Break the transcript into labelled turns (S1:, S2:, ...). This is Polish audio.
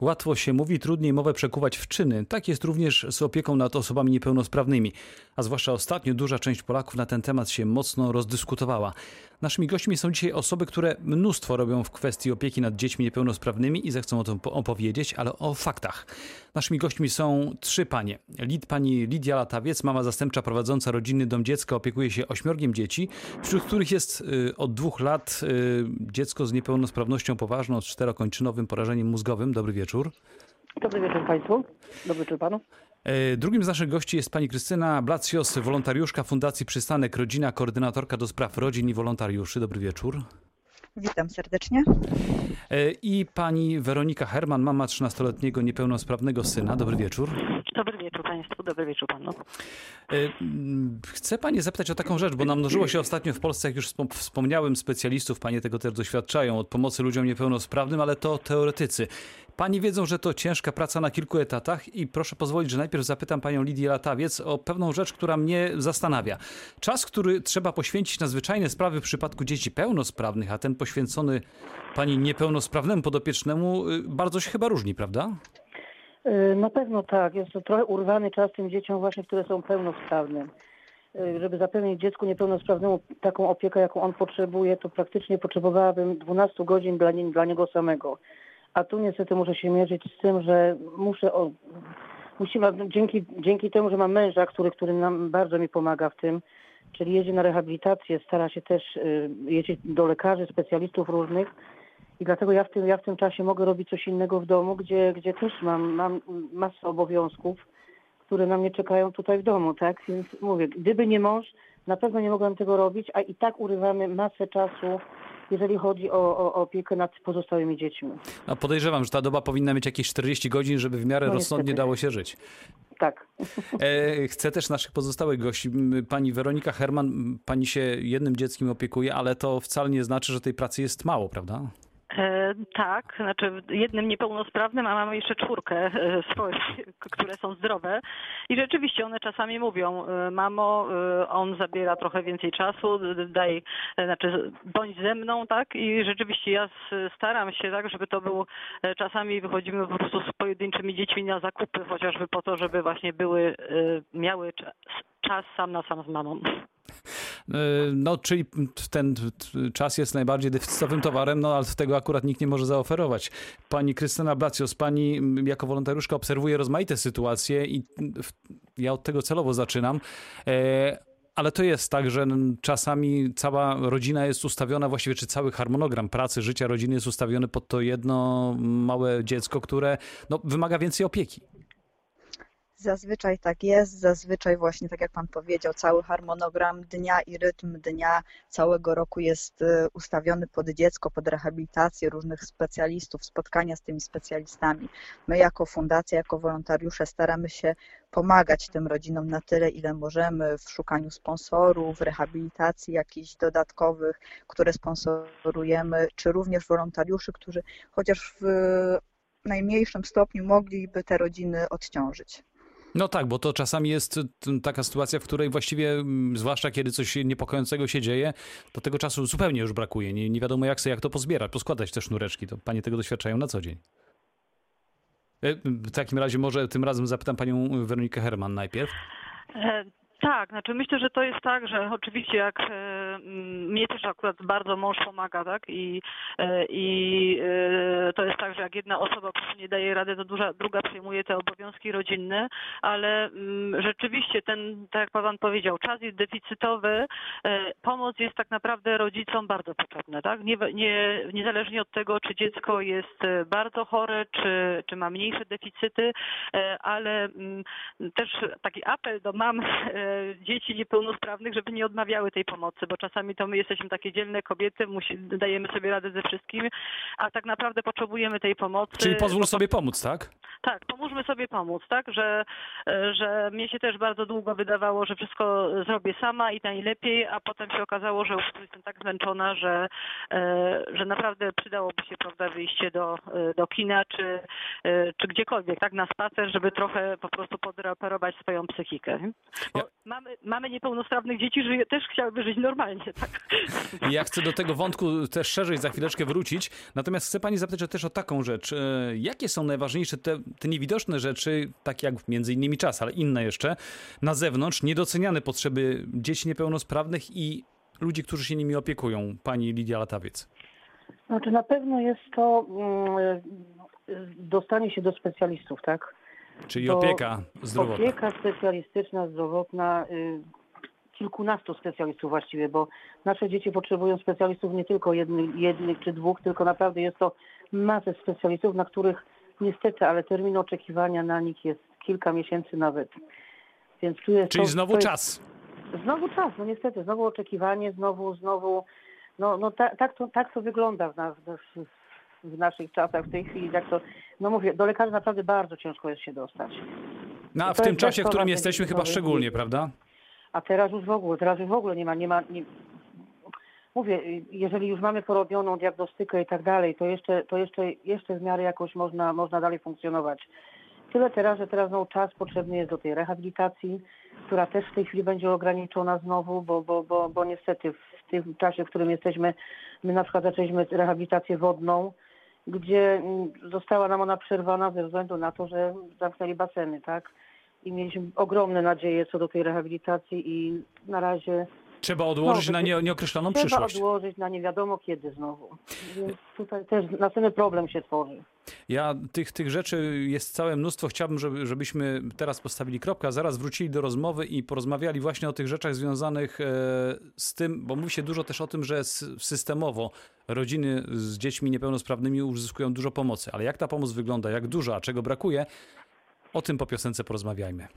S1: Łatwo się mówi, trudniej mowę przekuwać w czyny. Tak jest również z opieką nad osobami niepełnosprawnymi. A zwłaszcza ostatnio duża część Polaków na ten temat się mocno rozdyskutowała. Naszymi gośćmi są dzisiaj osoby, które mnóstwo robią w kwestii opieki nad dziećmi niepełnosprawnymi i zechcą o tym opowiedzieć, ale o faktach. Naszymi gośćmi są trzy panie. Lid, pani Lidia Latawiec, mama zastępcza prowadząca rodzinny dom dziecka, opiekuje się ośmiorgiem dzieci, wśród których jest y, od dwóch lat y, dziecko z niepełnosprawnością poważną, z czterokończynowym porażeniem mózgowym. Dobry wieczór.
S2: Dobry wieczór Państwu. Dobry wieczór Panu.
S1: E, drugim z naszych gości jest pani Krystyna Blacjos, wolontariuszka Fundacji Przystanek Rodzina, koordynatorka do spraw rodzin i wolontariuszy. Dobry wieczór.
S3: Witam serdecznie.
S1: E, I pani Weronika Herman, mama 13-letniego niepełnosprawnego syna. Dobry wieczór.
S4: Dobry wieczór Państwu, dobry wieczór Panu.
S1: E, chcę Panie zapytać o taką rzecz, bo namnożyło się ostatnio w Polsce, jak już wspomniałem, specjalistów, Panie tego też doświadczają, od pomocy ludziom niepełnosprawnym, ale to teoretycy. Pani wiedzą, że to ciężka praca na kilku etatach i proszę pozwolić, że najpierw zapytam Panią Lidię Latawiec o pewną rzecz, która mnie zastanawia. Czas, który trzeba poświęcić na zwyczajne sprawy w przypadku dzieci pełnosprawnych, a ten poświęcony Pani niepełnosprawnemu podopiecznemu y, bardzo się chyba różni, prawda?
S2: Y, na pewno tak. Jest to trochę urwany czas tym dzieciom właśnie, które są pełnosprawne. Y, żeby zapewnić dziecku niepełnosprawnemu taką opiekę, jaką on potrzebuje, to praktycznie potrzebowałabym 12 godzin dla, nie, dla niego samego. A tu niestety muszę się mierzyć z tym, że muszę o, musimy, dzięki, dzięki temu, że mam męża, który, który nam bardzo mi pomaga w tym, czyli jedzie na rehabilitację, stara się też y, jeździć do lekarzy, specjalistów różnych, i dlatego ja w tym, ja w tym czasie mogę robić coś innego w domu, gdzie, gdzie też mam, mam masę obowiązków, które na mnie czekają tutaj w domu, tak? Więc mówię, gdyby nie mąż, na pewno nie mogłem tego robić, a i tak urywamy masę czasu jeżeli chodzi o, o, opiekę nad pozostałymi dziećmi.
S1: A podejrzewam, że ta doba powinna mieć jakieś 40 godzin, żeby w miarę no rozsądnie dało się żyć.
S2: Tak.
S1: E, chcę też naszych pozostałych gości. Pani Weronika Herman, pani się jednym dzieckiem opiekuje, ale to wcale nie znaczy, że tej pracy jest mało, prawda?
S4: E, tak, znaczy jednym niepełnosprawnym, a mamy jeszcze czwórkę e, swoich, które są zdrowe. I rzeczywiście one czasami mówią, e, mamo, on zabiera trochę więcej czasu, daj, znaczy bądź ze mną, tak? I rzeczywiście ja staram się tak, żeby to było, czasami wychodzimy po prostu z pojedynczymi dziećmi na zakupy, chociażby po to, żeby właśnie były, miały czas, czas sam na sam z mamą.
S1: E, no, czyli ten czas jest najbardziej deficytowym towarem, no ale tego akurat nikt nie może zaoferować. Pani Krystyna Blacjos, pani jako wolontariuszka obserwuje rozmaite sytuacje i ja od tego celowo zaczynam. E, ale to jest tak, że czasami cała rodzina jest ustawiona, właściwie czy cały harmonogram pracy, życia rodziny jest ustawiony pod to jedno małe dziecko, które no, wymaga więcej opieki.
S3: Zazwyczaj tak jest, zazwyczaj właśnie tak jak Pan powiedział, cały harmonogram dnia i rytm dnia całego roku jest y, ustawiony pod dziecko, pod rehabilitację różnych specjalistów, spotkania z tymi specjalistami. My jako fundacja, jako wolontariusze staramy się pomagać tym rodzinom na tyle, ile możemy w szukaniu sponsorów, rehabilitacji jakichś dodatkowych, które sponsorujemy, czy również wolontariuszy, którzy chociaż w najmniejszym stopniu mogliby te rodziny odciążyć.
S1: No tak, bo to czasami jest taka sytuacja, w której właściwie, zwłaszcza kiedy coś niepokojącego się dzieje, to tego czasu zupełnie już brakuje. Nie, nie wiadomo jak sobie, jak to pozbierać, poskładać te sznureczki. To panie tego doświadczają na co dzień. E, w takim razie może tym razem zapytam panią Weronikę Herman najpierw.
S4: E, tak, znaczy myślę, że to jest tak, że oczywiście jak e, mnie też akurat bardzo mąż pomaga, tak? I, e, i e, to jest tak, że jak jedna osoba po prostu nie daje rady, to duża, druga przejmuje te obowiązki rodzinne, ale mm, rzeczywiście ten, tak jak pan powiedział, czas jest deficytowy, pomoc jest tak naprawdę rodzicom bardzo potrzebna, tak? Nie, nie, niezależnie od tego, czy dziecko jest bardzo chore, czy, czy ma mniejsze deficyty, ale mm, też taki apel do mam dzieci niepełnosprawnych, żeby nie odmawiały tej pomocy, bo czasami to my jesteśmy takie dzielne kobiety, musi, dajemy sobie radę ze wszystkim, a tak naprawdę potrzebujemy tej pomocy.
S1: Czyli pozwól sobie pomóc, tak?
S4: Tak, pomóżmy sobie pomóc, tak? Że, e, że mnie się też bardzo długo wydawało, że wszystko zrobię sama i najlepiej, a potem się okazało, że już jestem tak zmęczona, że, e, że naprawdę przydałoby się prawda, wyjście do, e, do kina czy, czy gdziekolwiek, tak? Na spacer, żeby trochę po prostu podreperować swoją psychikę. Bo
S1: Ja-
S4: mamy, mamy niepełnosprawnych dzieci, że też chciałyby żyć normalnie, tak?
S1: Ja chcę do tego wątku też szerzej za chwileczkę wrócić. Natomiast chcę pani zapytać też o taką rzecz. Jakie są najważniejsze te, te niewidoczne rzeczy, takie jak między innymi czas, ale inne jeszcze, na zewnątrz, niedoceniane potrzeby dzieci niepełnosprawnych i ludzi, którzy się nimi opiekują? Pani Lidia Latawiec.
S2: Znaczy na pewno jest to mm, dostanie się do specjalistów, tak?
S1: Czyli
S2: To
S1: opieka zdrowotna.
S2: Opieka specjalistyczna, zdrowotna, y, kilkunastu specjalistów właściwie, bo nasze dzieci potrzebują specjalistów nie tylko jednych, jednych czy dwóch, tylko naprawdę jest to masę specjalistów, na których niestety, ale termin oczekiwania na nich jest kilka miesięcy nawet. Więc tu jest
S1: Czyli
S2: to,
S1: znowu
S2: to jest,
S1: czas.
S2: Znowu czas, no niestety, znowu oczekiwanie, znowu, znowu, no, no ta, tak, to, tak to wygląda w, nas, w, w naszych czasach w tej chwili, tak to, no mówię, do lekarza naprawdę bardzo ciężko jest się dostać.
S1: No a w tym czasie, w którym jesteśmy, chyba szczególnie, prawda?
S2: A teraz już w ogóle, teraz już w ogóle nie ma, nie ma, nie... Mówię, jeżeli już mamy porobioną diagnostykę i tak dalej, to jeszcze, to jeszcze, jeszcze w miarę jakoś można, można dalej funkcjonować. Tyle teraz, że teraz no, czas potrzebny jest do tej rehabilitacji, która też w tej chwili będzie ograniczona znowu, bo, bo, bo, bo niestety w tym czasie, w którym jesteśmy, my na przykład zaczęliśmy rehabilitację wodną, gdzie została nam ona przerwana ze względu na to, że zamknęli baseny, tak? I mieliśmy ogromne nadzieje co do tej rehabilitacji i na razie
S1: Trzeba odłożyć
S2: No,
S1: na nie, nieokreśloną
S2: trzeba
S1: przyszłość.
S2: odłożyć na nie wiadomo kiedy znowu. Więc tutaj też następny problem się tworzy.
S1: Ja tych, tych rzeczy jest całe mnóstwo. Chciałbym, żeby, żebyśmy teraz postawili kropkę, a zaraz wrócili do rozmowy i porozmawiali właśnie o tych rzeczach związanych e, z tym, bo mówi się dużo też o tym, że systemowo rodziny z dziećmi niepełnosprawnymi uzyskują dużo pomocy. Ale jak ta pomoc wygląda, jak dużo, a czego brakuje, o tym po piosence porozmawiajmy.